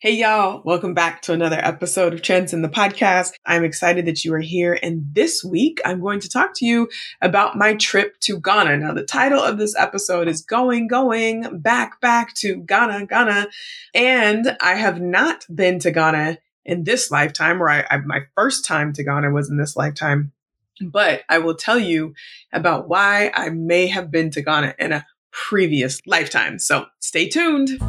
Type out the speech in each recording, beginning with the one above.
Hey, y'all. Welcome back to another episode of Transcend the Podcast. I'm excited that you are here. And this week, I'm going to talk to you about my trip to Ghana. Now, the title of this episode is Going, Going, Back, Back to Ghana, Ghana. And I have not been to Ghana in this lifetime, or I, I, my first time to Ghana was in this lifetime. But I will tell you about why I may have been to Ghana in a previous lifetime. So stay tuned.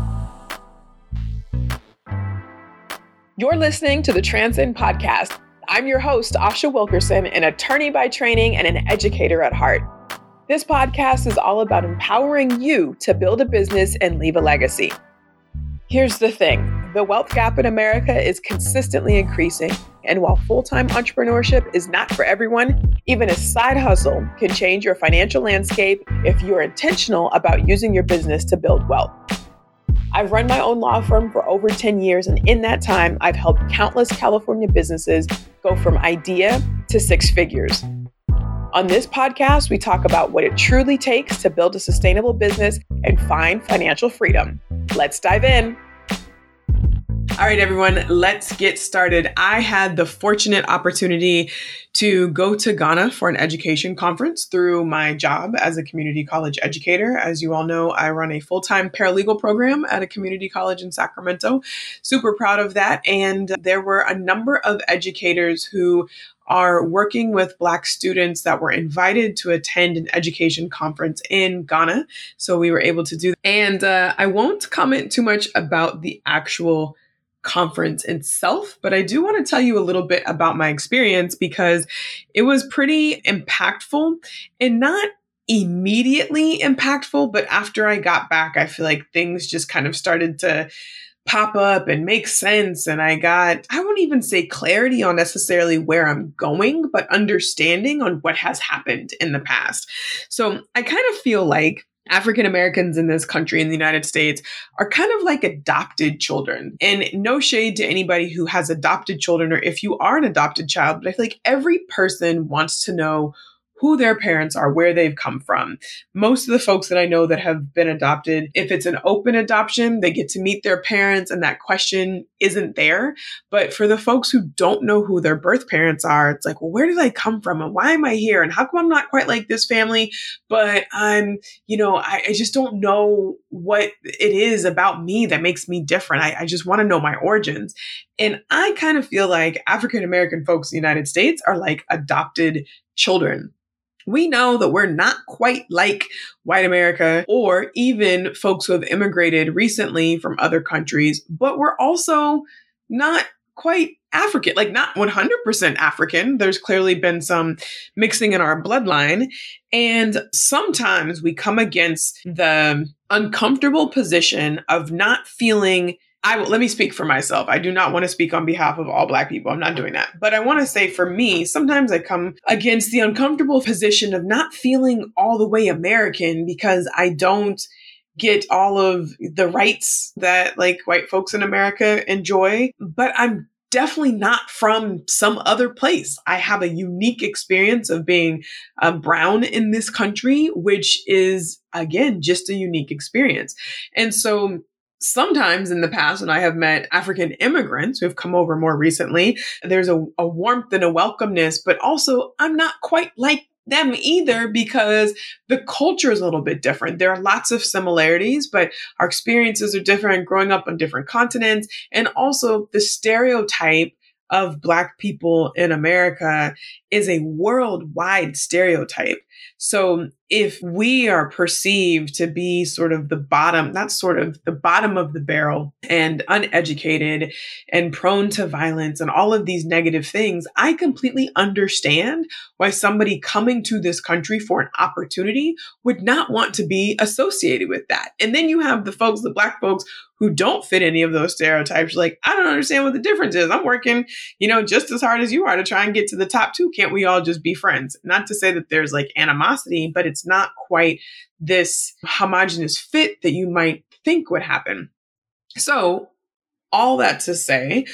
You're listening to the Transcend Podcast. I'm your host, Asha Wilkerson, an attorney by training and an educator at heart. This podcast is all about empowering you to build a business and leave a legacy. Here's the thing the wealth gap in America is consistently increasing. And while full time entrepreneurship is not for everyone, even a side hustle can change your financial landscape if you're intentional about using your business to build wealth. I've run my own law firm for over 10 years, and in that time, I've helped countless California businesses go from idea to six figures. On this podcast, we talk about what it truly takes to build a sustainable business and find financial freedom. Let's dive in. All right, everyone, let's get started. I had the fortunate opportunity to go to Ghana for an education conference through my job as a community college educator. As you all know, I run a full time paralegal program at a community college in Sacramento. Super proud of that. And there were a number of educators who are working with Black students that were invited to attend an education conference in Ghana. So we were able to do that. And uh, I won't comment too much about the actual conference itself, but I do want to tell you a little bit about my experience because it was pretty impactful and not immediately impactful, but after I got back, I feel like things just kind of started to pop up and make sense. And I got, I won't even say clarity on necessarily where I'm going, but understanding on what has happened in the past. So I kind of feel like African Americans in this country, in the United States, are kind of like adopted children. And no shade to anybody who has adopted children or if you are an adopted child, but I feel like every person wants to know who their parents are, where they've come from. Most of the folks that I know that have been adopted, if it's an open adoption, they get to meet their parents and that question isn't there. But for the folks who don't know who their birth parents are, it's like, well, where did I come from and why am I here? And how come I'm not quite like this family? But I'm, you know, I, I just don't know what it is about me that makes me different. I, I just want to know my origins. And I kind of feel like African American folks in the United States are like adopted children we know that we're not quite like white America or even folks who have immigrated recently from other countries, but we're also not quite African, like not 100% African. There's clearly been some mixing in our bloodline. And sometimes we come against the uncomfortable position of not feeling I will, let me speak for myself. I do not want to speak on behalf of all Black people. I'm not doing that. But I want to say for me, sometimes I come against the uncomfortable position of not feeling all the way American because I don't get all of the rights that like white folks in America enjoy. But I'm definitely not from some other place. I have a unique experience of being uh, brown in this country, which is, again, just a unique experience. And so sometimes in the past when I have met African immigrants who have come over more recently, there's a, a warmth and a welcomeness, but also I'm not quite like them either because the culture is a little bit different. There are lots of similarities, but our experiences are different growing up on different continents. And also the stereotype of Black people in America is a worldwide stereotype. So if we are perceived to be sort of the bottom, not sort of the bottom of the barrel and uneducated and prone to violence and all of these negative things, I completely understand why somebody coming to this country for an opportunity would not want to be associated with that. And then you have the folks, the black folks who don't fit any of those stereotypes. Like, I don't understand what the difference is. I'm working, you know, just as hard as you are to try and get to the top two. Can't we all just be friends? Not to say that there's like animosity, but it's not quite this homogenous fit that you might think would happen. So, all that to say,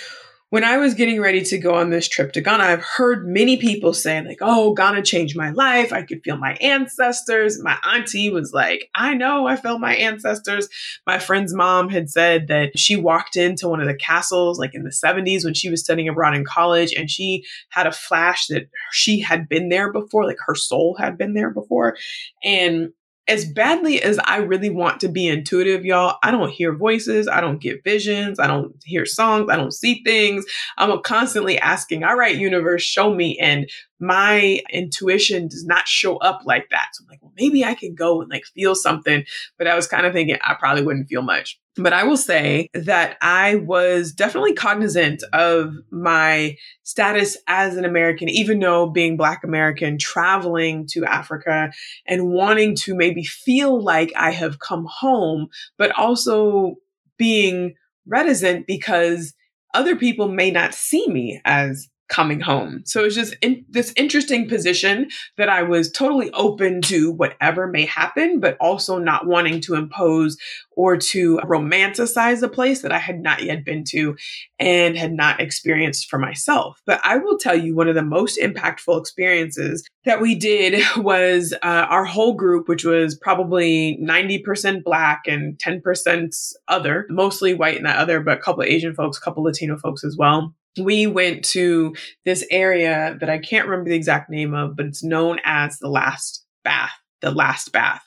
when I was getting ready to go on this trip to Ghana, I've heard many people say, like, oh, Ghana changed my life. I could feel my ancestors. My auntie was like, I know I felt my ancestors. My friend's mom had said that she walked into one of the castles like in the 70s when she was studying abroad in college, and she had a flash that she had been there before, like her soul had been there before. And as badly as I really want to be intuitive, y'all, I don't hear voices. I don't get visions. I don't hear songs. I don't see things. I'm constantly asking, all right, universe, show me. And my intuition does not show up like that. So I'm like, well, maybe I can go and like feel something. But I was kind of thinking I probably wouldn't feel much. But I will say that I was definitely cognizant of my status as an American, even though being Black American, traveling to Africa and wanting to maybe feel like I have come home, but also being reticent because other people may not see me as coming home. So it's just in this interesting position that I was totally open to whatever may happen, but also not wanting to impose or to romanticize a place that I had not yet been to and had not experienced for myself. But I will tell you, one of the most impactful experiences that we did was uh, our whole group, which was probably 90% Black and 10% other, mostly white and that other, but a couple of Asian folks, a couple Latino folks as well we went to this area that I can't remember the exact name of, but it's known as the last bath, the last bath.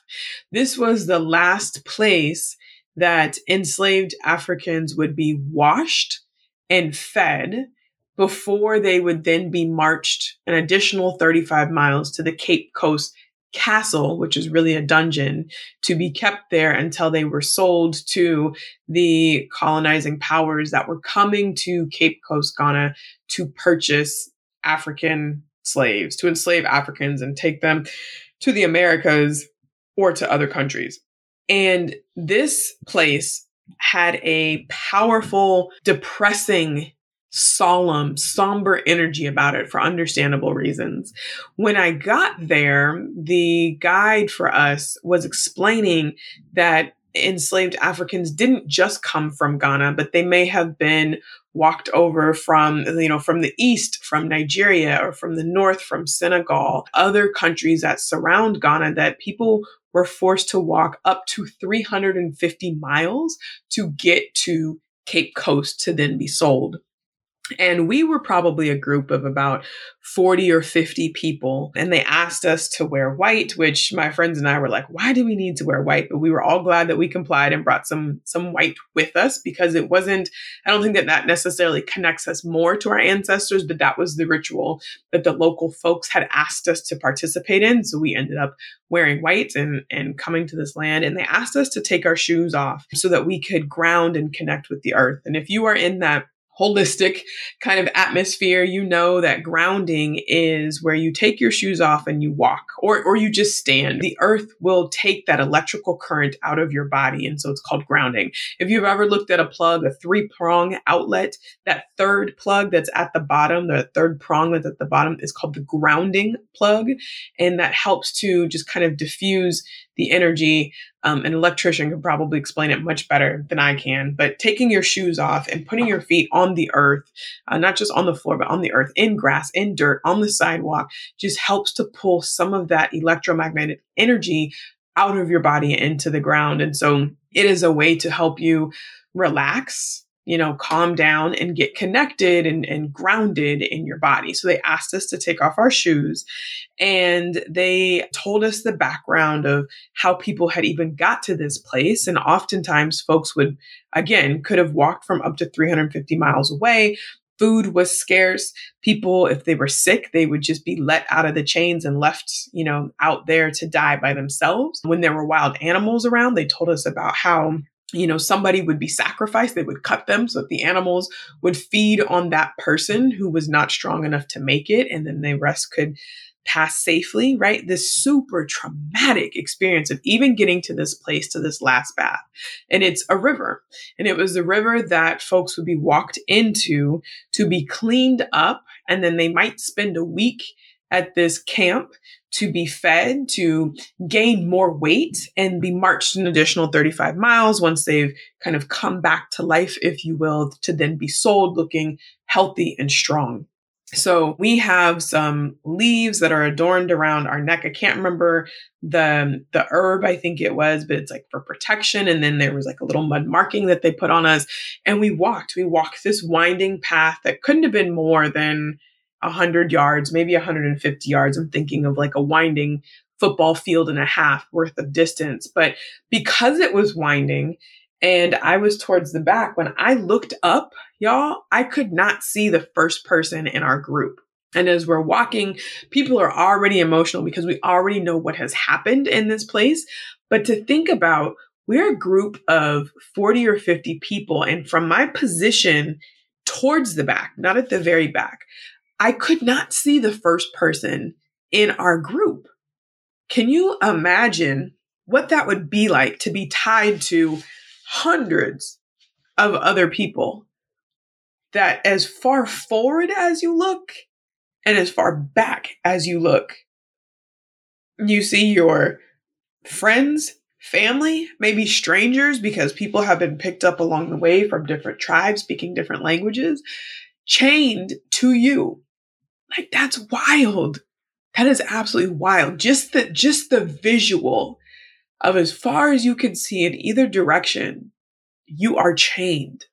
This was the last place that enslaved Africans would be washed and fed before they would then be marched an additional 35 miles to the Cape Coast castle, which is really a dungeon, to be kept there until they were sold to the colonizing powers that were coming to Cape Coast, Ghana to purchase African slaves, to enslave Africans and take them to the Americas or to other countries. And this place had a powerful, depressing solemn, somber energy about it for understandable reasons. When I got there, the guide for us was explaining that enslaved Africans didn't just come from Ghana, but they may have been walked over from, you know, from the east, from Nigeria, or from the north, from Senegal, other countries that surround Ghana that people were forced to walk up to 350 miles to get to Cape Coast to then be sold. And we were probably a group of about 40 or 50 people. And they asked us to wear white, which my friends and I were like, why do we need to wear white? But we were all glad that we complied and brought some, some white with us because it wasn't, I don't think that that necessarily connects us more to our ancestors, but that was the ritual that the local folks had asked us to participate in. So we ended up wearing white and, and coming to this land. And they asked us to take our shoes off so that we could ground and connect with the earth. And if you are in that holistic kind of atmosphere, you know that grounding is where you take your shoes off and you walk or, or you just stand. The earth will take that electrical current out of your body. And so it's called grounding. If you've ever looked at a plug, a three prong outlet, that third plug that's at the bottom, the third prong that's at the bottom is called the grounding plug. And that helps to just kind of diffuse the energy. Um, an electrician can probably explain it much better than I can. But taking your shoes off and putting your feet on the earth, uh, not just on the floor, but on the earth, in grass, in dirt, on the sidewalk, just helps to pull some of that electromagnetic energy out of your body into the ground. And so it is a way to help you relax you know, calm down and get connected and, and grounded in your body. So they asked us to take off our shoes and they told us the background of how people had even got to this place. And oftentimes folks would, again, could have walked from up to 350 miles away. Food was scarce. People, if they were sick, they would just be let out of the chains and left, you know, out there to die by themselves. When there were wild animals around, they told us about how you know, somebody would be sacrificed. They would cut them so that the animals would feed on that person who was not strong enough to make it. And then the rest could pass safely, right? This super traumatic experience of even getting to this place, to this last bath. And it's a river. And it was a river that folks would be walked into to be cleaned up. And then they might spend a week at this camp to be fed, to gain more weight, and be marched an additional 35 miles once they've kind of come back to life, if you will, to then be sold looking healthy and strong. So we have some leaves that are adorned around our neck. I can't remember the the herb I think it was, but it's like for protection. And then there was like a little mud marking that they put on us. And we walked. We walked this winding path that couldn't have been more than 100 yards, maybe 150 yards. I'm thinking of like a winding football field and a half worth of distance. But because it was winding and I was towards the back, when I looked up, y'all, I could not see the first person in our group. And as we're walking, people are already emotional because we already know what has happened in this place. But to think about, we're a group of 40 or 50 people. And from my position towards the back, not at the very back, I could not see the first person in our group. Can you imagine what that would be like to be tied to hundreds of other people? That as far forward as you look and as far back as you look, you see your friends, family, maybe strangers, because people have been picked up along the way from different tribes speaking different languages, chained to you like that's wild. That is absolutely wild. Just the just the visual of as far as you can see in either direction, you are chained.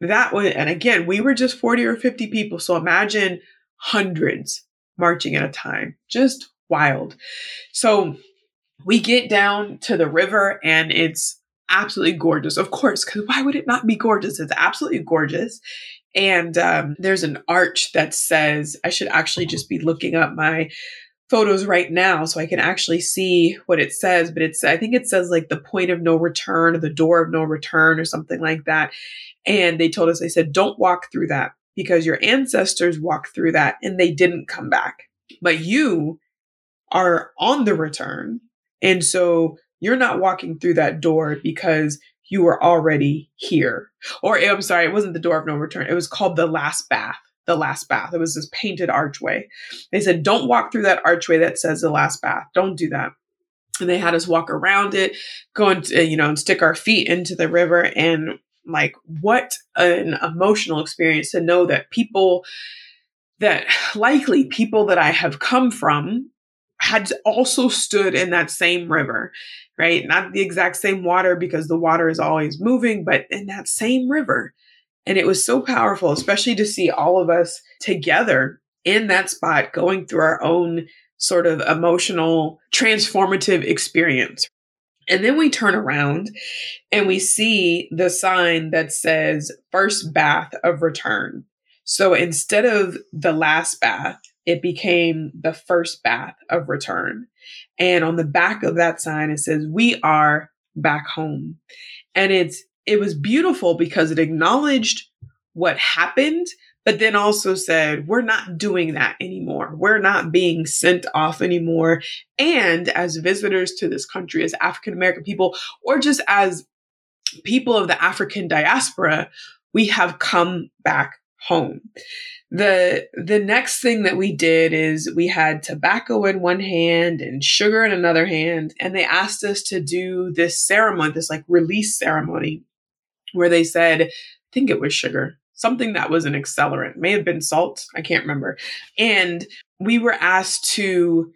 That was, and again, we were just 40 or 50 people. So imagine hundreds marching at a time. Just wild. So we get down to the river and it's absolutely gorgeous. Of course, because why would it not be gorgeous? It's absolutely gorgeous. And um, there's an arch that says, I should actually just be looking up my photos right now so I can actually see what it says. But it's, I think it says like the point of no return or the door of no return or something like that. And they told us, they said, don't walk through that because your ancestors walked through that and they didn't come back. But you are on the return. And so you're not walking through that door because you were already here. Or eh, I'm sorry, it wasn't the door of no return. It was called the last bath. The last bath. It was this painted archway. They said, don't walk through that archway that says the last bath. Don't do that. And they had us walk around it, go and, eh, you know, and stick our feet into the river. And like, what an emotional experience to know that people that likely people that I have come from had also stood in that same river, right? Not the exact same water because the water is always moving, but in that same river. And it was so powerful, especially to see all of us together in that spot going through our own sort of emotional transformative experience. And then we turn around and we see the sign that says first bath of return. So instead of the last bath, it became the first bath of return. And on the back of that sign, it says, We are back home. And it's, it was beautiful because it acknowledged what happened, but then also said, We're not doing that anymore. We're not being sent off anymore. And as visitors to this country, as African American people, or just as people of the African diaspora, we have come back home the the next thing that we did is we had tobacco in one hand and sugar in another hand and they asked us to do this ceremony this like release ceremony where they said i think it was sugar something that was an accelerant may have been salt i can't remember. And we were asked to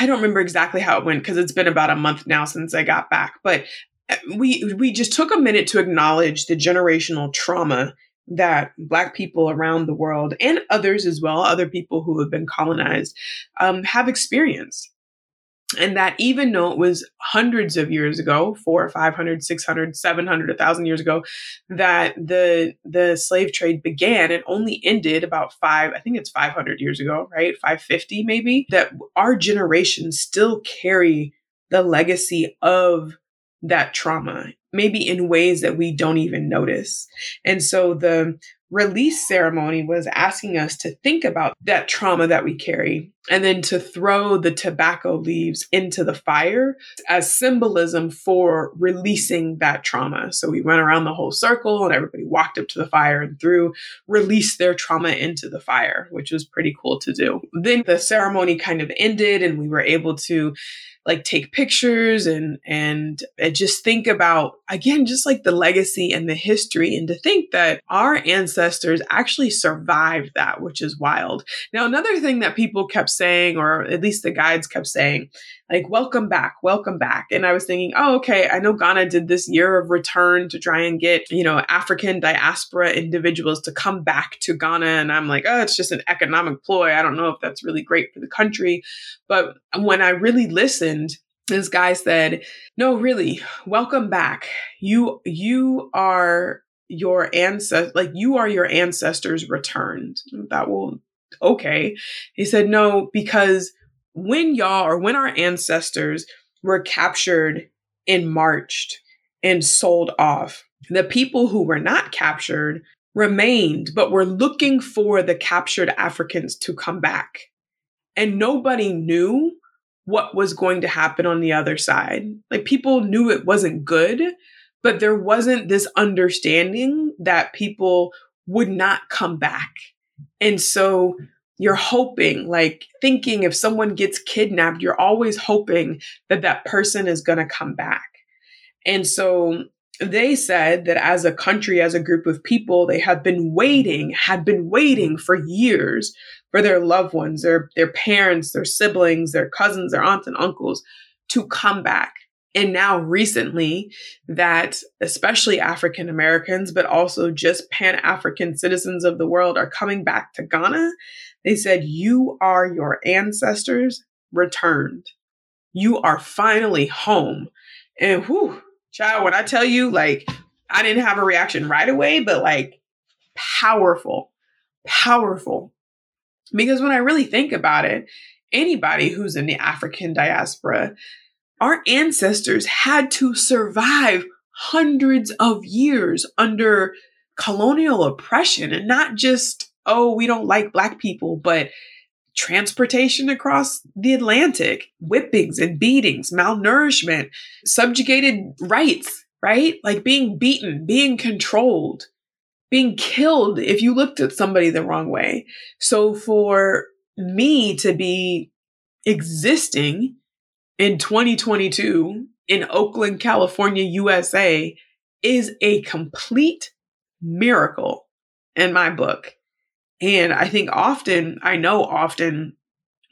i don't remember exactly how it went because it's been about a month now since i got back but uh, we we just took a minute to acknowledge the generational trauma that Black people around the world and others as well, other people who have been colonized, um, have experienced. And that even though it was hundreds of years ago, four, 500, 600, 700, 1,000 years ago, that the, the slave trade began, and only ended about five, I think it's 500 years ago, right? 550 maybe, that our generation still carry the legacy of that trauma maybe in ways that we don't even notice. And so the release ceremony was asking us to think about that trauma that we carry and then to throw the tobacco leaves into the fire as symbolism for releasing that trauma. So we went around the whole circle and everybody walked up to the fire and threw, released their trauma into the fire, which was pretty cool to do. Then the ceremony kind of ended and we were able to like take pictures and and just think about again just like the legacy and the history and to think that our ancestors actually survived that which is wild now another thing that people kept saying or at least the guides kept saying like welcome back welcome back. And i was thinking oh okay i know ghana did this year of return to try and get you know african diaspora individuals to come back to ghana. And i'm like oh it's just an economic ploy. I don't know if that's really great for the country. But when i really listened this guy said no really welcome back. You you are your ancestors like you are your ancestors returned. That will okay he said no because when y'all or when our ancestors were captured and marched and sold off, the people who were not captured remained, but were looking for the captured Africans to come back. And nobody knew what was going to happen on the other side. Like people knew it wasn't good, but there wasn't this understanding that people would not come back. And so you're hoping, like thinking if someone gets kidnapped, you're always hoping that that person is going to come back. And so they said that as a country, as a group of people, they have been waiting, had been waiting for years for their loved ones, their, their parents, their siblings, their cousins, their aunts and uncles to come back. And now recently that especially African Americans, but also just Pan African citizens of the world are coming back to Ghana, they said, You are your ancestors returned. You are finally home. And whew, child, when I tell you, like, I didn't have a reaction right away, but like powerful, powerful. Because when I really think about it, anybody who's in the African diaspora, our ancestors had to survive hundreds of years under colonial oppression and not just oh, we don't like black people, but transportation across the Atlantic, whippings and beatings, malnourishment, subjugated rights, right? Like being beaten, being controlled, being killed if you looked at somebody the wrong way. So for me to be existing in 2022 in Oakland, California, USA is a complete miracle in my book. And I think often, I know often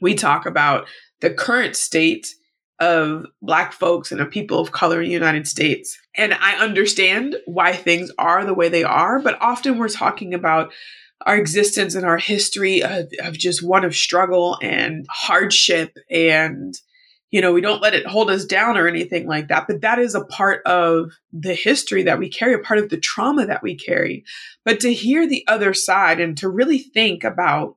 we talk about the current state of Black folks and of people of color in the United States. And I understand why things are the way they are, but often we're talking about our existence and our history of, of just one of struggle and hardship and you know, we don't let it hold us down or anything like that. But that is a part of the history that we carry, a part of the trauma that we carry. But to hear the other side and to really think about,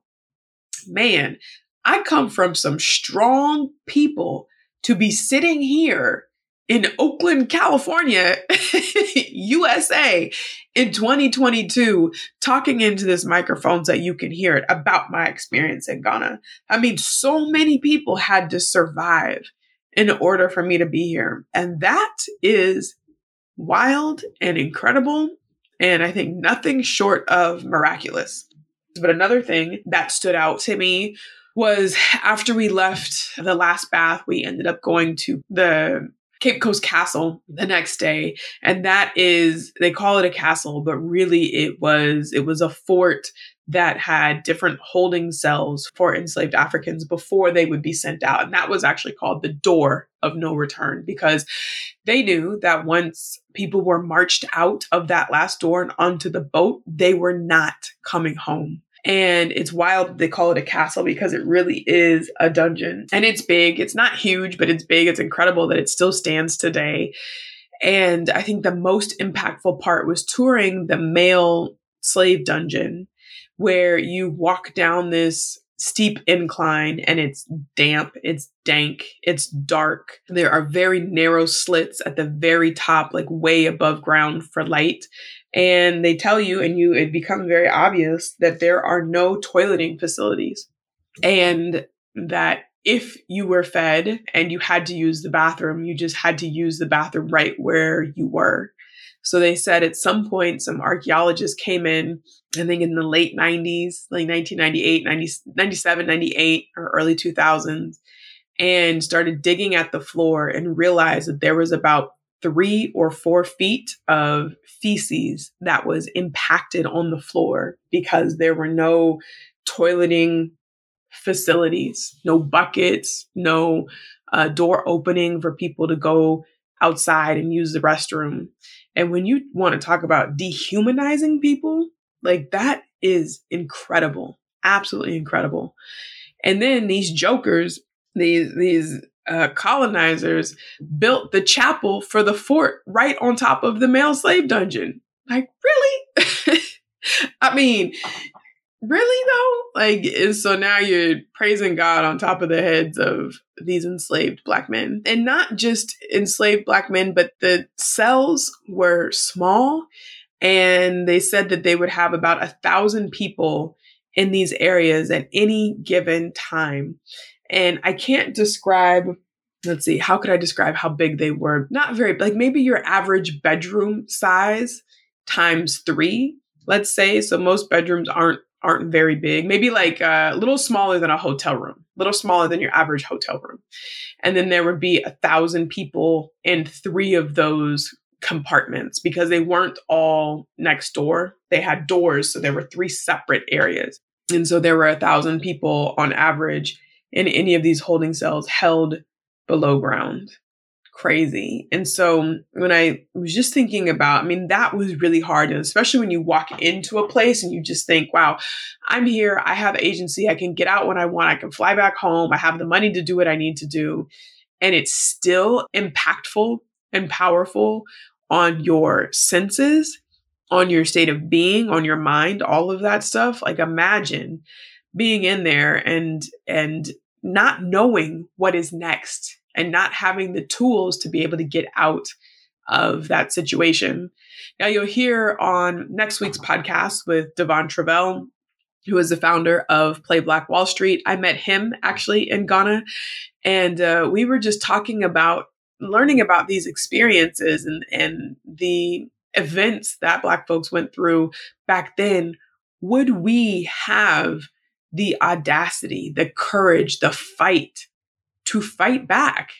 man, I come from some strong people to be sitting here in Oakland, California, USA in 2022, talking into this microphone so that you can hear it about my experience in Ghana. I mean, so many people had to survive in order for me to be here. And that is wild and incredible. And I think nothing short of miraculous. But another thing that stood out to me was after we left the last bath, we ended up going to the Cape Coast Castle the next day. And that is, they call it a castle, but really it was, it was a fort that had different holding cells for enslaved Africans before they would be sent out. And that was actually called the door of no return because they knew that once people were marched out of that last door and onto the boat, they were not coming home. And it's wild they call it a castle because it really is a dungeon. And it's big. It's not huge, but it's big. It's incredible that it still stands today. And I think the most impactful part was touring the male slave dungeon where you walk down this steep incline and it's damp, it's dank, it's dark. There are very narrow slits at the very top, like way above ground for light. And they tell you, and you, it becomes very obvious that there are no toileting facilities. And that if you were fed and you had to use the bathroom, you just had to use the bathroom right where you were. So they said at some point, some archaeologists came in, I think in the late 90s, like 1998, 90, 97, 98, or early 2000s, and started digging at the floor and realized that there was about three or four feet of feces that was impacted on the floor because there were no toileting facilities, no buckets, no uh, door opening for people to go outside and use the restroom. And when you want to talk about dehumanizing people, like that is incredible, absolutely incredible. And then these jokers, these these uh, colonizers built the chapel for the fort right on top of the male slave dungeon. Like, really? I mean, really though? Like, and so now you're praising God on top of the heads of these enslaved black men. And not just enslaved black men, but the cells were small. And they said that they would have about a thousand people in these areas at any given time. And I can't describe, let's see, how could I describe how big they were? Not very, like maybe your average bedroom size times three, let's say. So most bedrooms aren't aren't very big, maybe like a little smaller than a hotel room, a little smaller than your average hotel room. And then there would be a thousand people in three of those compartments because they weren't all next door. They had doors. So there were three separate areas. And so there were a thousand people on average in any of these holding cells held below ground crazy. And so when I was just thinking about, I mean, that was really hard. And especially when you walk into a place and you just think, wow, I'm here. I have agency. I can get out when I want. I can fly back home. I have the money to do what I need to do. And it's still impactful and powerful on your senses, on your state of being, on your mind, all of that stuff. Like imagine being in there and, and not knowing what is next and not having the tools to be able to get out of that situation. Now, you'll hear on next week's podcast with Devon Travell, who is the founder of Play Black Wall Street. I met him actually in Ghana, and uh, we were just talking about learning about these experiences and, and the events that Black folks went through back then. Would we have the audacity, the courage, the fight to fight back.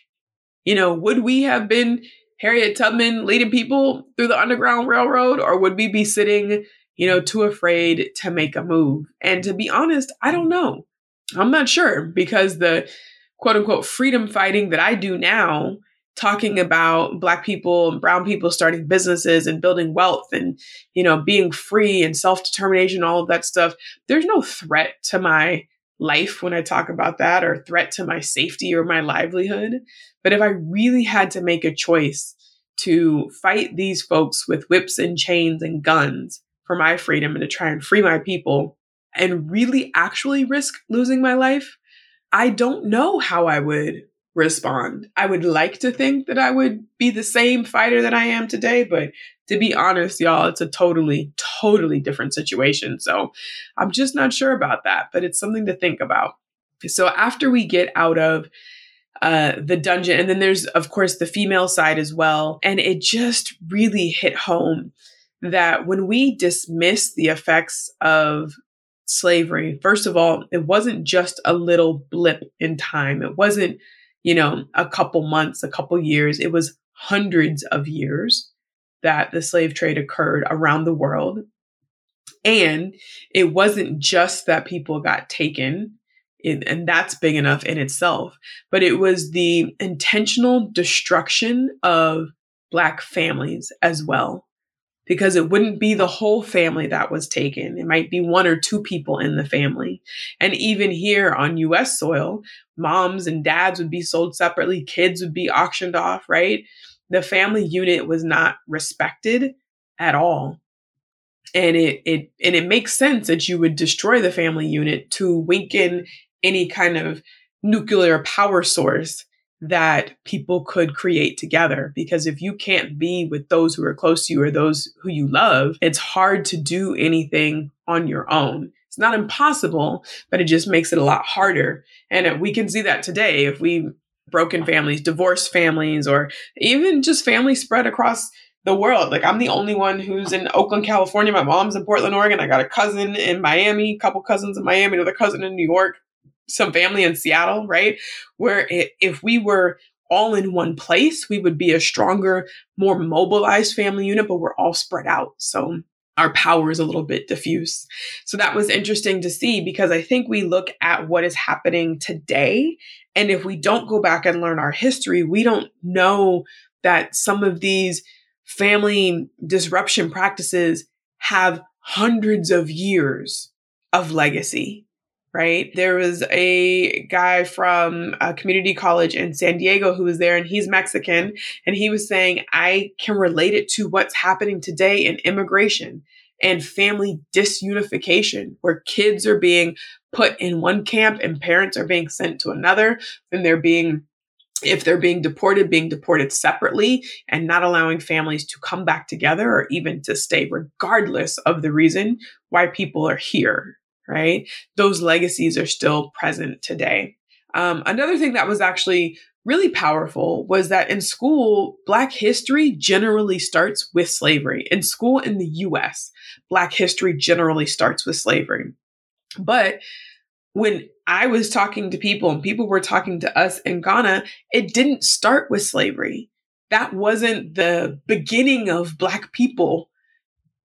You know, would we have been Harriet Tubman leading people through the Underground Railroad, or would we be sitting, you know, too afraid to make a move? And to be honest, I don't know. I'm not sure because the quote unquote freedom fighting that I do now, talking about Black people and Brown people starting businesses and building wealth and, you know, being free and self determination, all of that stuff, there's no threat to my life when I talk about that or threat to my safety or my livelihood. But if I really had to make a choice to fight these folks with whips and chains and guns for my freedom and to try and free my people and really actually risk losing my life, I don't know how I would respond. I would like to think that I would be the same fighter that I am today, but to be honest, y'all, it's a totally, totally different situation. So I'm just not sure about that, but it's something to think about. So after we get out of uh, the dungeon, and then there's, of course, the female side as well. And it just really hit home that when we dismiss the effects of slavery, first of all, it wasn't just a little blip in time. It wasn't, you know, a couple months, a couple years. It was hundreds of years that the slave trade occurred around the world. And it wasn't just that people got taken, and that's big enough in itself, but it was the intentional destruction of Black families as well. Because it wouldn't be the whole family that was taken. It might be one or two people in the family. And even here on US soil, moms and dads would be sold separately, kids would be auctioned off, right? the family unit was not respected at all. And it it and it makes sense that you would destroy the family unit to weaken any kind of nuclear power source that people could create together. Because if you can't be with those who are close to you or those who you love, it's hard to do anything on your own. It's not impossible, but it just makes it a lot harder. And uh, we can see that today if we broken families, divorced families, or even just families spread across the world. Like I'm the only one who's in Oakland, California. My mom's in Portland, Oregon. I got a cousin in Miami, a couple cousins in Miami, another cousin in New York, some family in Seattle, right? Where if we were all in one place, we would be a stronger, more mobilized family unit, but we're all spread out. So our power is a little bit diffuse. So that was interesting to see because I think we look at what is happening today. And if we don't go back and learn our history, we don't know that some of these family disruption practices have hundreds of years of legacy right? There was a guy from a community college in San Diego who was there and he's Mexican. And he was saying, I can relate it to what's happening today in immigration and family disunification, where kids are being put in one camp and parents are being sent to another, and they're being if they're being deported, being deported separately and not allowing families to come back together or even to stay, regardless of the reason why people are here right? Those legacies are still present today. Um, another thing that was actually really powerful was that in school, Black history generally starts with slavery. In school in the US, Black history generally starts with slavery. But when I was talking to people and people were talking to us in Ghana, it didn't start with slavery. That wasn't the beginning of Black people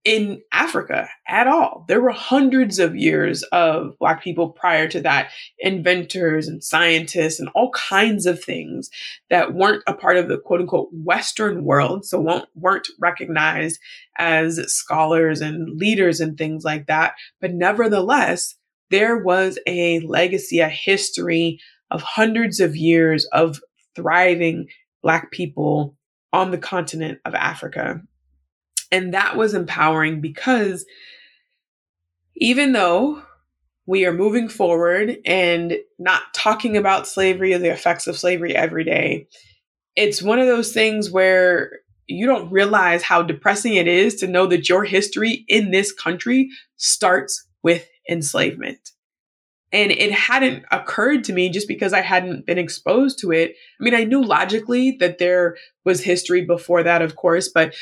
in Africa at all. There were hundreds of years of Black people prior to that, inventors and scientists and all kinds of things that weren't a part of the quote unquote Western world, so weren't recognized as scholars and leaders and things like that. But nevertheless, there was a legacy, a history of hundreds of years of thriving Black people on the continent of Africa. And that was empowering because even though we are moving forward and not talking about slavery or the effects of slavery every day, it's one of those things where you don't realize how depressing it is to know that your history in this country starts with enslavement. And it hadn't occurred to me just because I hadn't been exposed to it. I mean, I knew logically that there was history before that, of course, but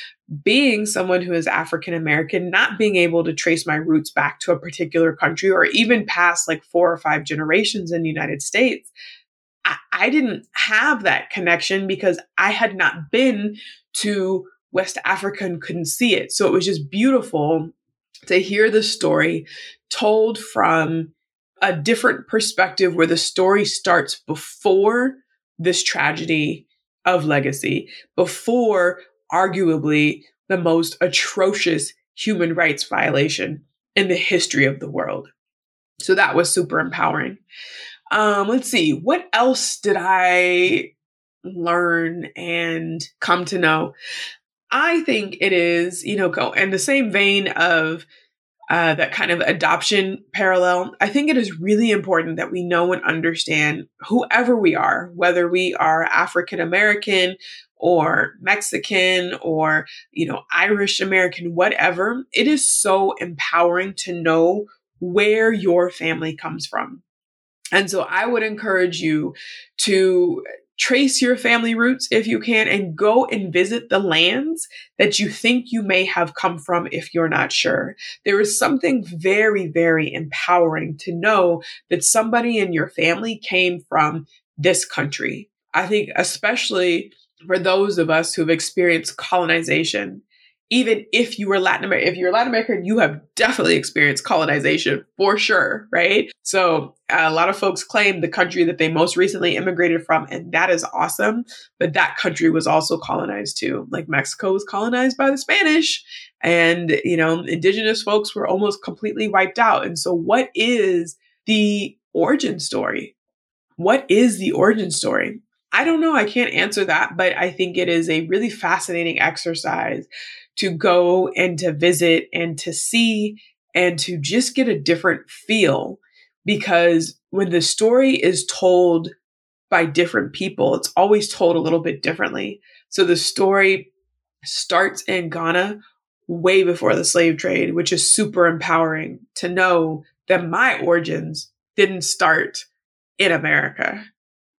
being someone who is African American, not being able to trace my roots back to a particular country or even past like four or five generations in the United States, I, I didn't have that connection because I had not been to West Africa and couldn't see it. So it was just beautiful to hear the story told from a different perspective where the story starts before this tragedy of legacy, before arguably the most atrocious human rights violation in the history of the world. So that was super empowering. Um, let's see, what else did I learn and come to know? I think it is, you know, go in the same vein of uh, that kind of adoption parallel, I think it is really important that we know and understand whoever we are, whether we are African American or Mexican or, you know, Irish American, whatever. It is so empowering to know where your family comes from. And so I would encourage you to trace your family roots if you can and go and visit the lands that you think you may have come from if you're not sure. There is something very, very empowering to know that somebody in your family came from this country. I think, especially for those of us who've experienced colonization, even if you were Latin American, if you're Latin American, you have definitely experienced colonization for sure, right? So a lot of folks claim the country that they most recently immigrated from, and that is awesome. But that country was also colonized too. Like Mexico was colonized by the Spanish, and you know, indigenous folks were almost completely wiped out. And so, what is the origin story? What is the origin story? I don't know. I can't answer that, but I think it is a really fascinating exercise to go and to visit and to see and to just get a different feel because when the story is told by different people, it's always told a little bit differently. So the story starts in Ghana way before the slave trade, which is super empowering to know that my origins didn't start in America,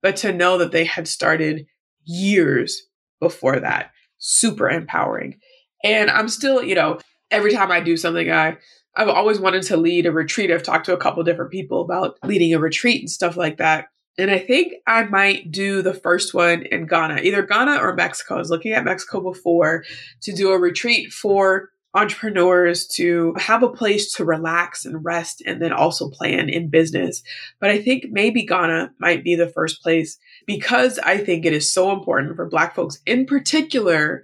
but to know that they had started years before that. Super empowering. And I'm still, you know, every time I do something, I I've always wanted to lead a retreat. I've talked to a couple different people about leading a retreat and stuff like that. And I think I might do the first one in Ghana, either Ghana or Mexico. I was looking at Mexico before to do a retreat for entrepreneurs to have a place to relax and rest and then also plan in business. But I think maybe Ghana might be the first place because I think it is so important for Black folks in particular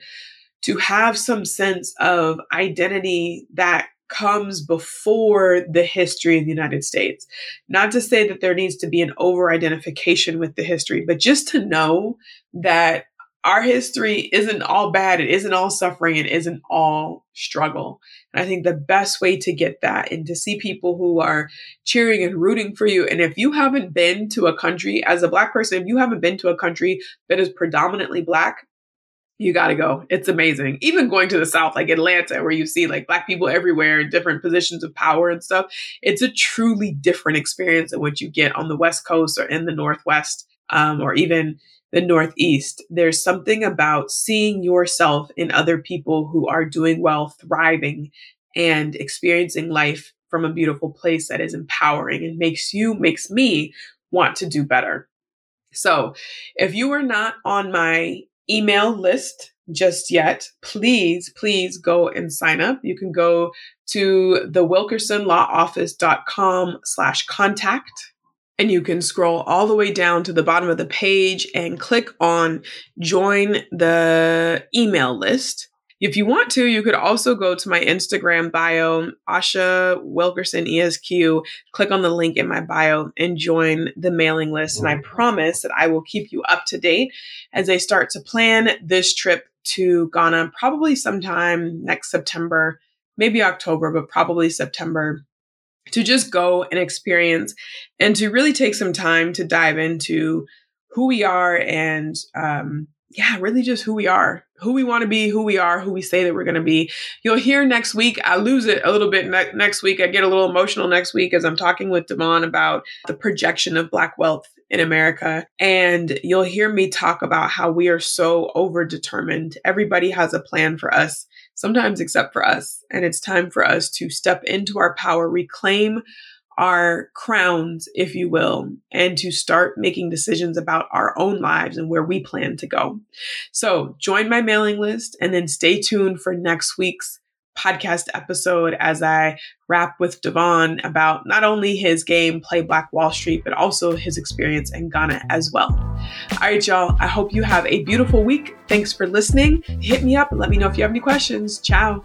to have some sense of identity that comes before the history of the United States. Not to say that there needs to be an over identification with the history, but just to know that our history isn't all bad, it isn't all suffering, it isn't all struggle. And I think the best way to get that and to see people who are cheering and rooting for you. And if you haven't been to a country as a Black person, if you haven't been to a country that is predominantly Black, you got to go. It's amazing. Even going to the South, like Atlanta, where you see like Black people everywhere in different positions of power and stuff, it's a truly different experience than what you get on the West Coast or in the Northwest um, or even the Northeast. There's something about seeing yourself in other people who are doing well, thriving, and experiencing life from a beautiful place that is empowering and makes you, makes me want to do better. So if you are not on my email list just yet, please, please go and sign up. You can go to the wilkersonlawoffice.com slash contact and you can scroll all the way down to the bottom of the page and click on join the email list. If you want to, you could also go to my Instagram bio, Asha Wilkerson ESQ, click on the link in my bio and join the mailing list. And I promise that I will keep you up to date as I start to plan this trip to Ghana, probably sometime next September, maybe October, but probably September to just go and experience and to really take some time to dive into who we are and um, yeah, really just who we are, who we want to be, who we are, who we say that we're going to be. You'll hear next week. I lose it a little bit ne- next week. I get a little emotional next week as I'm talking with Devon about the projection of Black wealth in America. And you'll hear me talk about how we are so over determined. Everybody has a plan for us sometimes except for us. And it's time for us to step into our power, reclaim our crowns, if you will, and to start making decisions about our own lives and where we plan to go. So join my mailing list and then stay tuned for next week's podcast episode as I rap with Devon about not only his game, Play Black Wall Street, but also his experience in Ghana as well. All right, y'all. I hope you have a beautiful week. Thanks for listening. Hit me up and let me know if you have any questions. Ciao.